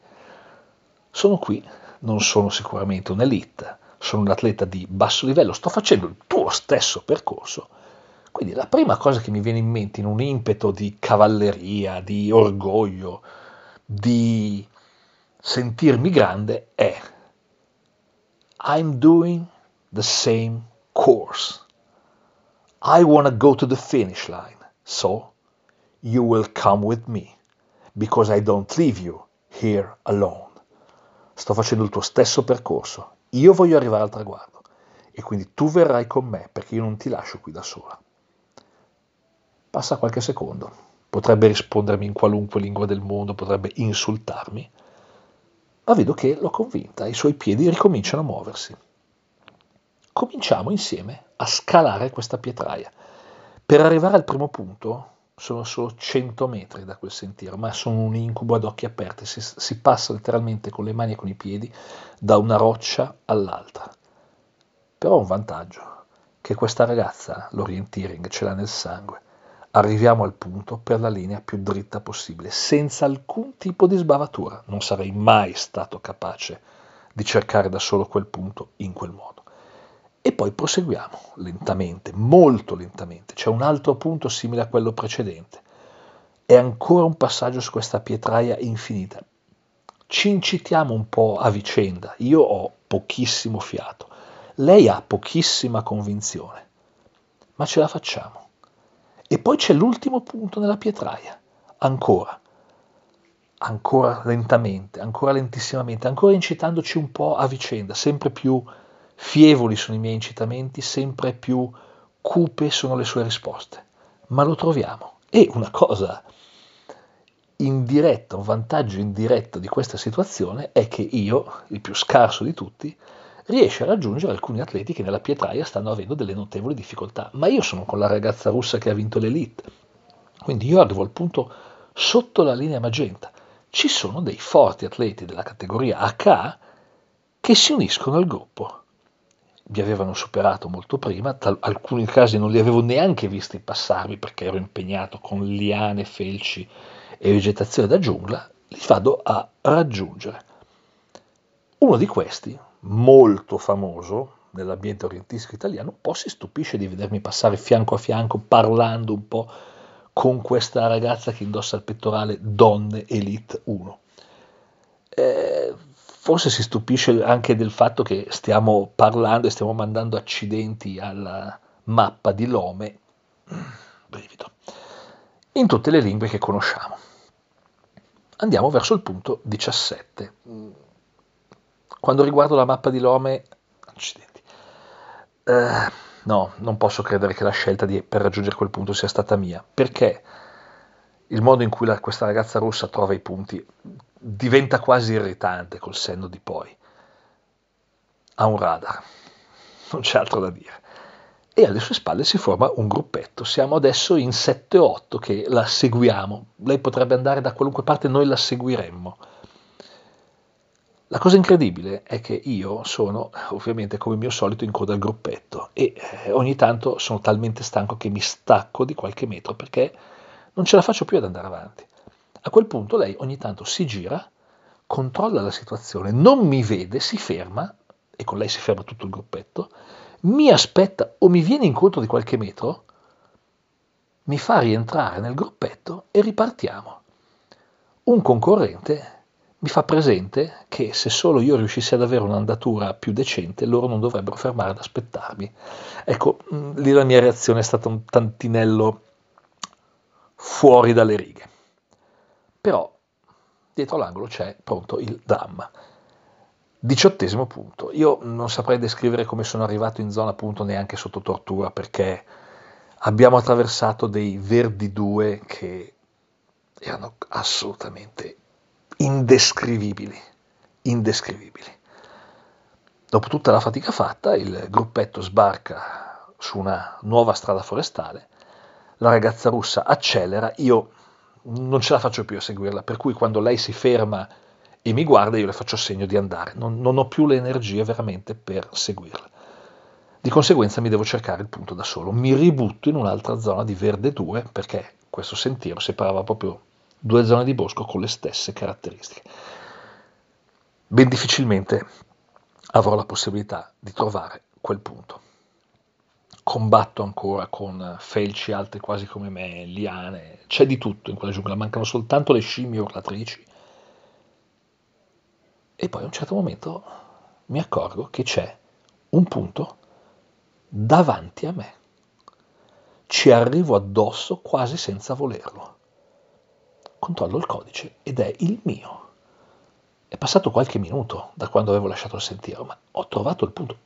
Sono qui, non sono sicuramente un'elite, sono un atleta di basso livello, sto facendo il tuo stesso percorso. Quindi la prima cosa che mi viene in mente in un impeto di cavalleria, di orgoglio, di sentirmi grande è I'm doing the same course. I want to go to the finish line, so you will come with me because I don't leave you here alone. Sto facendo il tuo stesso percorso, io voglio arrivare al traguardo e quindi tu verrai con me perché io non ti lascio qui da sola. Passa qualche secondo, potrebbe rispondermi in qualunque lingua del mondo, potrebbe insultarmi, ma vedo che l'ho convinta, i suoi piedi ricominciano a muoversi. Cominciamo insieme a scalare questa pietraia. Per arrivare al primo punto sono solo 100 metri da quel sentiero, ma sono un incubo ad occhi aperti, si, si passa letteralmente con le mani e con i piedi da una roccia all'altra. Però ho un vantaggio, che questa ragazza, l'orienteering, ce l'ha nel sangue. Arriviamo al punto per la linea più dritta possibile, senza alcun tipo di sbavatura. Non sarei mai stato capace di cercare da solo quel punto in quel modo. E poi proseguiamo lentamente, molto lentamente. C'è un altro punto simile a quello precedente. È ancora un passaggio su questa pietraia infinita. Ci incitiamo un po' a vicenda. Io ho pochissimo fiato. Lei ha pochissima convinzione. Ma ce la facciamo. E poi c'è l'ultimo punto nella pietraia. Ancora. Ancora lentamente, ancora lentissimamente, ancora incitandoci un po' a vicenda, sempre più Fievoli sono i miei incitamenti, sempre più cupe sono le sue risposte. Ma lo troviamo. E una cosa indiretta, un vantaggio indiretto di questa situazione è che io, il più scarso di tutti, riesce a raggiungere alcuni atleti che nella pietraia stanno avendo delle notevoli difficoltà. Ma io sono con la ragazza russa che ha vinto l'elite. Quindi io arrivo al punto sotto la linea magenta. Ci sono dei forti atleti della categoria AK che si uniscono al gruppo mi avevano superato molto prima, in alcuni casi non li avevo neanche visti passarmi perché ero impegnato con liane, felci e vegetazione da giungla, li vado a raggiungere. Uno di questi, molto famoso nell'ambiente orientistico italiano, un po' si stupisce di vedermi passare fianco a fianco parlando un po' con questa ragazza che indossa il pettorale Donne Elite 1. Eh, forse si stupisce anche del fatto che stiamo parlando e stiamo mandando accidenti alla mappa di Lome, brivido, in tutte le lingue che conosciamo. Andiamo verso il punto 17. Quando riguardo la mappa di Lome, accidenti, eh, no, non posso credere che la scelta di, per raggiungere quel punto sia stata mia, perché il modo in cui la, questa ragazza russa trova i punti diventa quasi irritante col senno di poi. Ha un radar, non c'è altro da dire. E alle sue spalle si forma un gruppetto. Siamo adesso in 7-8 che la seguiamo. Lei potrebbe andare da qualunque parte, noi la seguiremmo. La cosa incredibile è che io sono, ovviamente come mio solito, in coda al gruppetto e eh, ogni tanto sono talmente stanco che mi stacco di qualche metro perché non ce la faccio più ad andare avanti. A quel punto lei ogni tanto si gira, controlla la situazione, non mi vede, si ferma, e con lei si ferma tutto il gruppetto, mi aspetta o mi viene incontro di qualche metro, mi fa rientrare nel gruppetto e ripartiamo. Un concorrente mi fa presente che se solo io riuscissi ad avere un'andatura più decente, loro non dovrebbero fermare ad aspettarmi. Ecco, mm, lì la mia reazione è stata un tantinello fuori dalle righe. Però dietro l'angolo c'è pronto il dramma. Diciottesimo punto. Io non saprei descrivere come sono arrivato in zona appunto neanche sotto tortura perché abbiamo attraversato dei verdi due che erano assolutamente indescrivibili, indescrivibili. Dopo tutta la fatica fatta, il gruppetto sbarca su una nuova strada forestale la ragazza russa accelera, io non ce la faccio più a seguirla, per cui quando lei si ferma e mi guarda io le faccio segno di andare, non, non ho più le energie veramente per seguirla. Di conseguenza mi devo cercare il punto da solo, mi ributto in un'altra zona di verde 2 perché questo sentiero separava proprio due zone di bosco con le stesse caratteristiche. ben difficilmente avrò la possibilità di trovare quel punto. Combatto ancora con felci alte quasi come me, liane, c'è di tutto in quella giungla, mancano soltanto le scimmie urlatrici. E poi a un certo momento mi accorgo che c'è un punto davanti a me. Ci arrivo addosso quasi senza volerlo. Controllo il codice ed è il mio. È passato qualche minuto da quando avevo lasciato il sentiero, ma ho trovato il punto.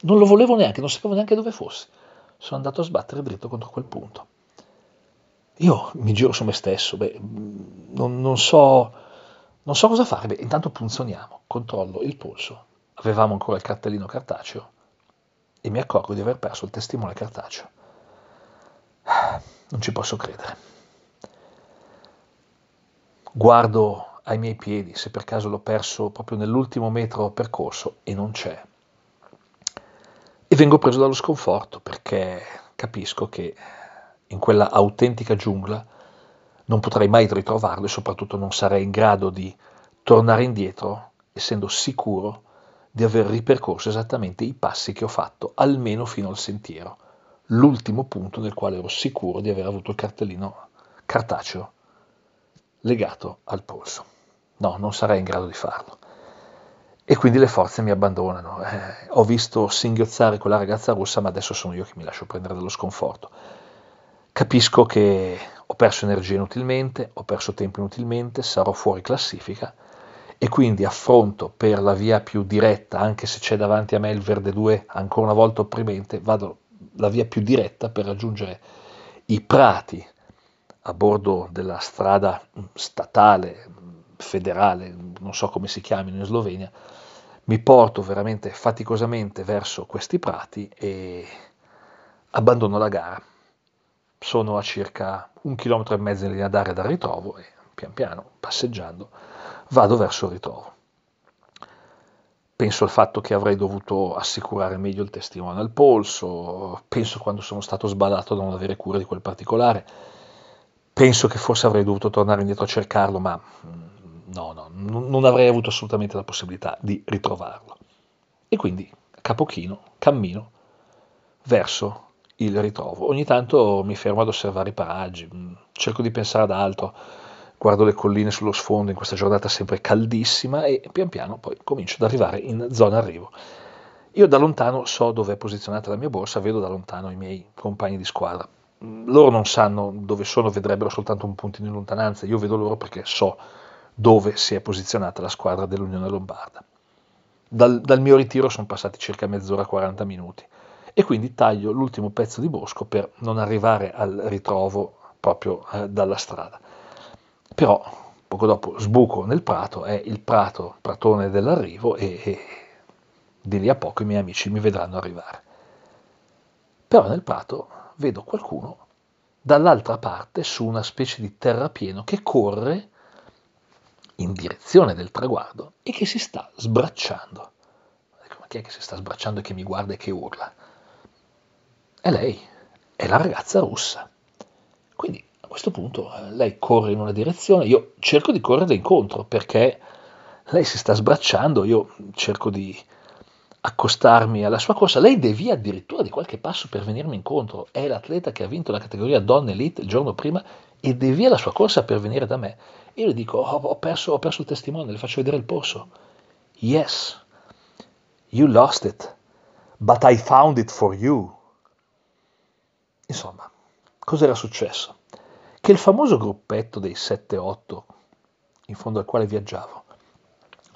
Non lo volevo neanche, non sapevo neanche dove fosse. Sono andato a sbattere dritto contro quel punto. Io mi giro su me stesso, beh, non, non, so, non so cosa fare. Beh, intanto punzoniamo, controllo il polso. Avevamo ancora il cartellino cartaceo e mi accorgo di aver perso il testimone cartaceo. Non ci posso credere. Guardo ai miei piedi se per caso l'ho perso proprio nell'ultimo metro percorso e non c'è. E vengo preso dallo sconforto perché capisco che in quella autentica giungla non potrei mai ritrovarlo e soprattutto non sarei in grado di tornare indietro essendo sicuro di aver ripercorso esattamente i passi che ho fatto, almeno fino al sentiero, l'ultimo punto nel quale ero sicuro di aver avuto il cartellino cartaceo legato al polso. No, non sarei in grado di farlo. E quindi le forze mi abbandonano. Eh, ho visto singhiozzare quella ragazza russa, ma adesso sono io che mi lascio prendere dallo sconforto. Capisco che ho perso energia inutilmente, ho perso tempo inutilmente, sarò fuori classifica e quindi affronto per la via più diretta, anche se c'è davanti a me il verde 2 ancora una volta opprimente, vado la via più diretta per raggiungere i prati a bordo della strada statale, federale, non so come si chiamino in Slovenia, mi porto veramente faticosamente verso questi prati e abbandono la gara. Sono a circa un chilometro e mezzo in linea d'aria dal ritrovo e pian piano, passeggiando, vado verso il ritrovo. Penso al fatto che avrei dovuto assicurare meglio il testimone al polso, penso quando sono stato sbadato da non avere cura di quel particolare, penso che forse avrei dovuto tornare indietro a cercarlo, ma mm, no, no, non avrei avuto assolutamente la possibilità di ritrovarlo. E quindi, a capochino, cammino verso il ritrovo. Ogni tanto mi fermo ad osservare i paraggi, mm, cerco di pensare ad altro, guardo le colline sullo sfondo in questa giornata sempre caldissima e pian piano poi comincio ad arrivare in zona arrivo. Io da lontano so dove è posizionata la mia borsa, vedo da lontano i miei compagni di squadra. Loro non sanno dove sono, vedrebbero soltanto un puntino in lontananza, io vedo loro perché so dove si è posizionata la squadra dell'Unione Lombarda. Dal, dal mio ritiro sono passati circa mezz'ora, 40 minuti e quindi taglio l'ultimo pezzo di bosco per non arrivare al ritrovo proprio eh, dalla strada. Però poco dopo sbuco nel prato, è il prato, pratone dell'arrivo e, e di lì a poco i miei amici mi vedranno arrivare. Però nel prato vedo qualcuno dall'altra parte su una specie di terrapieno che corre in direzione del traguardo e che si sta sbracciando. ma chi è che si sta sbracciando e che mi guarda e che urla? È lei, è la ragazza russa. Quindi a questo punto eh, lei corre in una direzione, io cerco di correre incontro perché lei si sta sbracciando, io cerco di accostarmi alla sua corsa, lei devia addirittura di qualche passo per venirmi incontro, è l'atleta che ha vinto la categoria Donne Elite il giorno prima e devia la sua corsa per venire da me. Io le dico, ho, ho, perso, ho perso il testimone, le faccio vedere il polso. Yes, you lost it, but I found it for you. Insomma, cos'era successo? che il famoso gruppetto dei 7-8 in fondo al quale viaggiavo,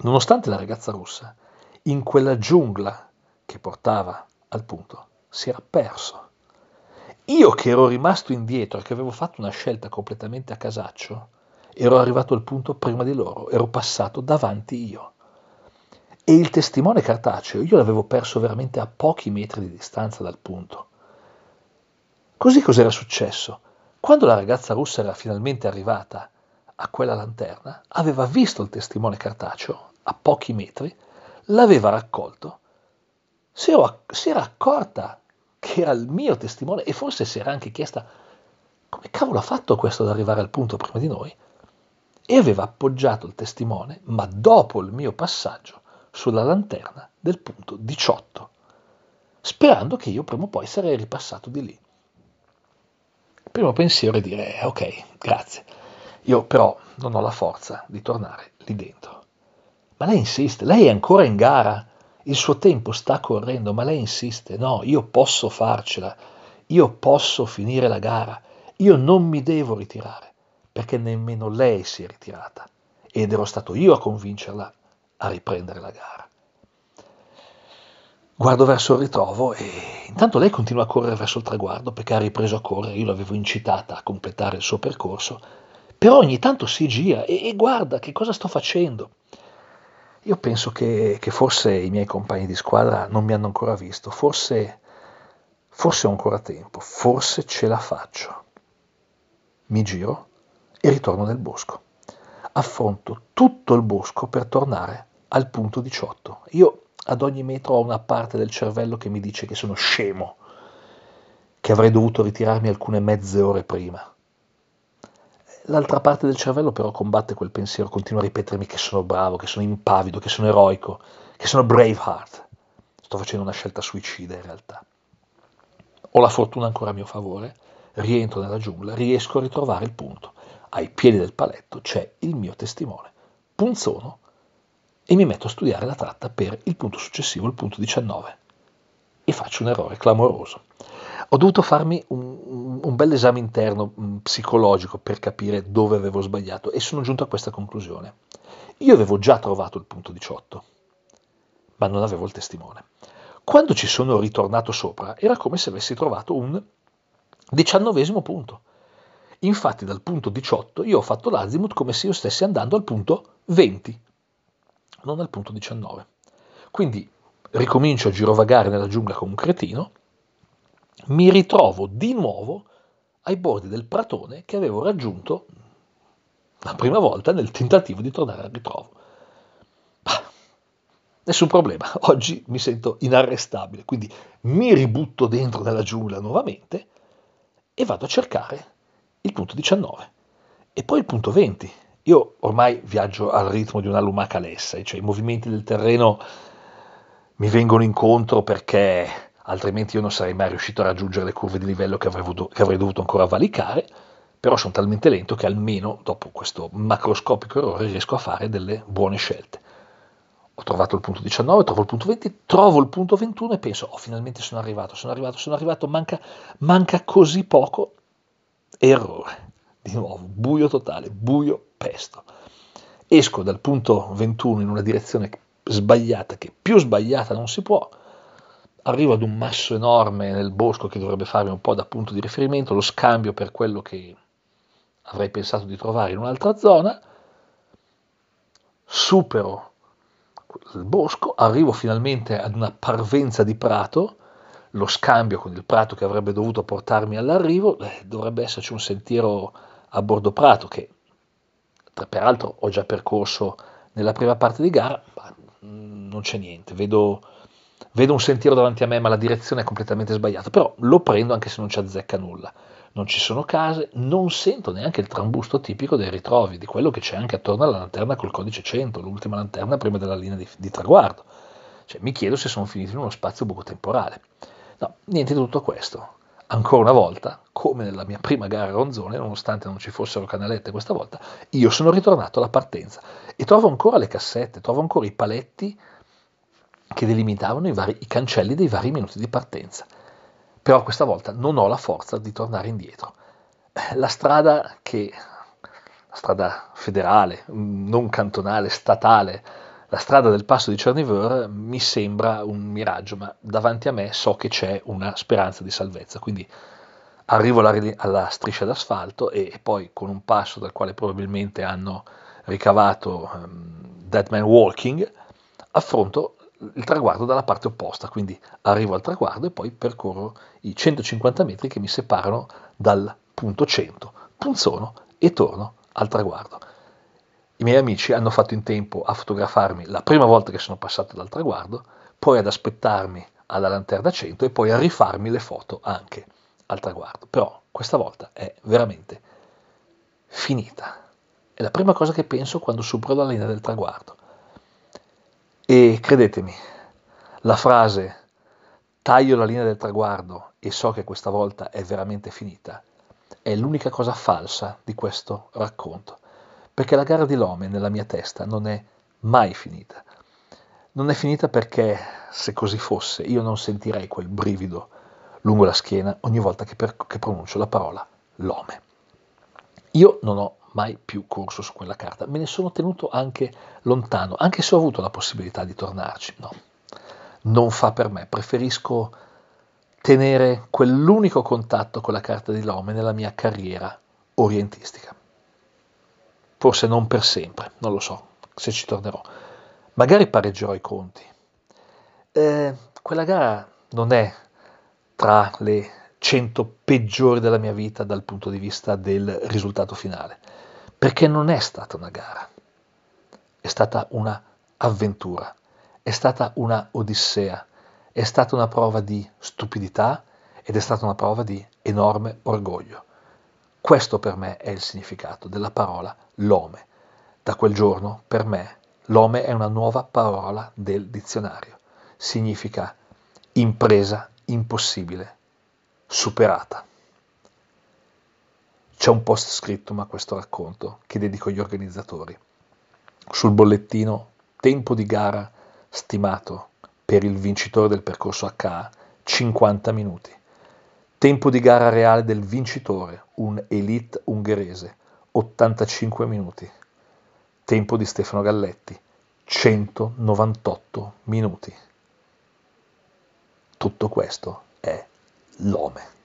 nonostante la ragazza russa, in quella giungla che portava al punto, si era perso. Io che ero rimasto indietro che avevo fatto una scelta completamente a casaccio, ero arrivato al punto prima di loro, ero passato davanti io. E il testimone cartaceo io l'avevo perso veramente a pochi metri di distanza dal punto. Così cos'era successo? Quando la ragazza russa era finalmente arrivata a quella lanterna, aveva visto il testimone cartaceo a pochi metri, l'aveva raccolto, si era, accorta che era il mio testimone e forse si era anche chiesta come cavolo ha fatto questo ad arrivare al punto prima di noi e aveva appoggiato il testimone, ma dopo il mio passaggio, sulla lanterna del punto 18, sperando che io prima o poi sarei ripassato di lì. Il primo pensiero è dire, ok, grazie, io però non ho la forza di tornare lì dentro. Ma lei insiste, lei è ancora in gara, il suo tempo sta correndo, ma lei insiste, no, io posso farcela, io posso finire la gara, io non mi devo ritirare, perché nemmeno lei si è ritirata ed ero stato io a convincerla a riprendere la gara. Guardo verso il ritrovo e intanto lei continua a correre verso il traguardo perché ha ripreso a correre, io l'avevo incitata a completare il suo percorso, però ogni tanto si gira e, e guarda che cosa sto facendo. Io penso che, che, forse i miei compagni di squadra non mi hanno ancora visto, forse, forse ho ancora tempo, forse ce la faccio. Mi giro e ritorno nel bosco. Affronto tutto il bosco per tornare al punto 18. Io ad ogni metro ho una parte del cervello che mi dice che sono scemo, che avrei dovuto ritirarmi alcune mezze ore prima L'altra parte del cervello però combatte quel pensiero, continua a ripetermi che sono bravo, che sono impavido, che sono eroico, che sono braveheart. Sto facendo una scelta suicida in realtà. Ho la fortuna ancora a mio favore, rientro nella giungla, riesco a ritrovare il punto. Ai piedi del paletto c'è il mio testimone, punzono, e mi metto a studiare la tratta per il punto successivo, il punto 19. E faccio un errore clamoroso ho dovuto farmi un, un bel esame interno um, psicologico per capire dove avevo sbagliato e sono giunto a questa conclusione. Io avevo già trovato il punto 18, ma non avevo il testimone. Quando ci sono ritornato sopra era come se avessi trovato un diciannovesimo punto. Infatti dal punto 18 io ho fatto l'azimut come se io stessi andando al punto 20, non al punto 19. Quindi ricomincio a girovagare nella giungla come un cretino mi ritrovo di nuovo ai bordi del pratone che avevo raggiunto la prima volta nel tentativo di tornare al ritrovo. Ah, nessun problema, oggi mi sento inarrestabile, quindi mi ributto dentro nella giungla nuovamente e vado a cercare il punto 19 e poi il punto 20. Io ormai viaggio al ritmo di una lumaca lessa, cioè i movimenti del terreno mi vengono incontro perché altrimenti io non sarei mai riuscito a raggiungere le curve di livello che avrei, voluto, che avrei dovuto ancora valicare, però sono talmente lento che almeno dopo questo macroscopico errore riesco a fare delle buone scelte. Ho trovato il punto 19, trovo il punto 20, trovo il punto 21 e penso, oh finalmente sono arrivato, sono arrivato, sono arrivato, manca, manca così poco, errore. Di nuovo, buio totale, buio pesto. Esco dal punto 21 in una direzione sbagliata, che più sbagliata non si può, arrivo ad un masso enorme nel bosco che dovrebbe farmi un po' da punto di riferimento, lo scambio per quello che avrei pensato di trovare in un'altra zona, supero il bosco, arrivo finalmente ad una parvenza di prato, lo scambio con il prato che avrebbe dovuto portarmi all'arrivo, eh, dovrebbe esserci un sentiero a bordo prato che peraltro ho già percorso nella prima parte di gara, ma non c'è niente, vedo vedo un sentiero davanti a me ma la direzione è completamente sbagliata, però lo prendo anche se non ci azzecca nulla. Non ci sono case, non sento neanche il trambusto tipico dei ritrovi, di quello che c'è anche attorno alla lanterna col codice 100, l'ultima lanterna prima della linea di, di traguardo. Cioè, mi chiedo se sono finiti in uno spazio buco temporale. No, niente di tutto questo. Ancora una volta, come nella mia prima gara a Ronzone, nonostante non ci fossero canalette questa volta, io sono ritornato alla partenza e trovo ancora le cassette, trovo ancora i paletti che delimitavano i, vari, i cancelli dei vari minuti di partenza. Però questa volta non ho la forza di tornare indietro. La strada che la strada federale, non cantonale, statale, la strada del passo di Cerniveur mi sembra un miraggio, ma davanti a me so che c'è una speranza di salvezza. Quindi arrivo alla, alla striscia d'asfalto e, e, poi con un passo dal quale probabilmente hanno ricavato um, Dead Man Walking, affronto il traguardo dalla parte opposta, quindi arrivo al traguardo e poi percorro i 150 metri che mi separano dal punto 100, punzono e torno al traguardo. I miei amici hanno fatto in tempo a fotografarmi la prima volta che sono passato dal traguardo, poi ad aspettarmi alla lanterna 100 e poi a rifarmi le foto anche al traguardo. Però questa volta è veramente finita. È la prima cosa che penso quando supero la linea del traguardo. E credetemi, la frase taglio la linea del traguardo e so che questa volta è veramente finita è l'unica cosa falsa di questo racconto, perché la gara di Lome nella mia testa non è mai finita. Non è finita perché, se così fosse, io non sentirei quel brivido lungo la schiena ogni volta che, per, che pronuncio la parola Lome. Io non ho mai più corso su quella carta, me ne sono tenuto anche lontano, anche se ho avuto la possibilità di tornarci. No, non fa per me, preferisco tenere quell'unico contatto con la carta di Lome nella mia carriera orientistica. Forse non per sempre, non lo so, se ci tornerò. Magari pareggerò i conti. Eh, quella gara non è tra le 100 peggiori della mia vita dal punto di vista del risultato finale, perché non è stata una gara, è stata una avventura, è stata una odissea, è stata una prova di stupidità ed è stata una prova di enorme orgoglio. Questo per me è il significato della parola lome. Da quel giorno, per me, lome è una nuova parola del dizionario. Significa impresa impossibile, superata. C'è un post scritto a questo racconto che dedico agli organizzatori. Sul bollettino tempo di gara stimato per il vincitore del percorso HA 50 minuti. Tempo di gara reale del vincitore, un elite ungherese, 85 minuti. Tempo di Stefano Galletti, 198 minuti. Tutto questo è l'Ome.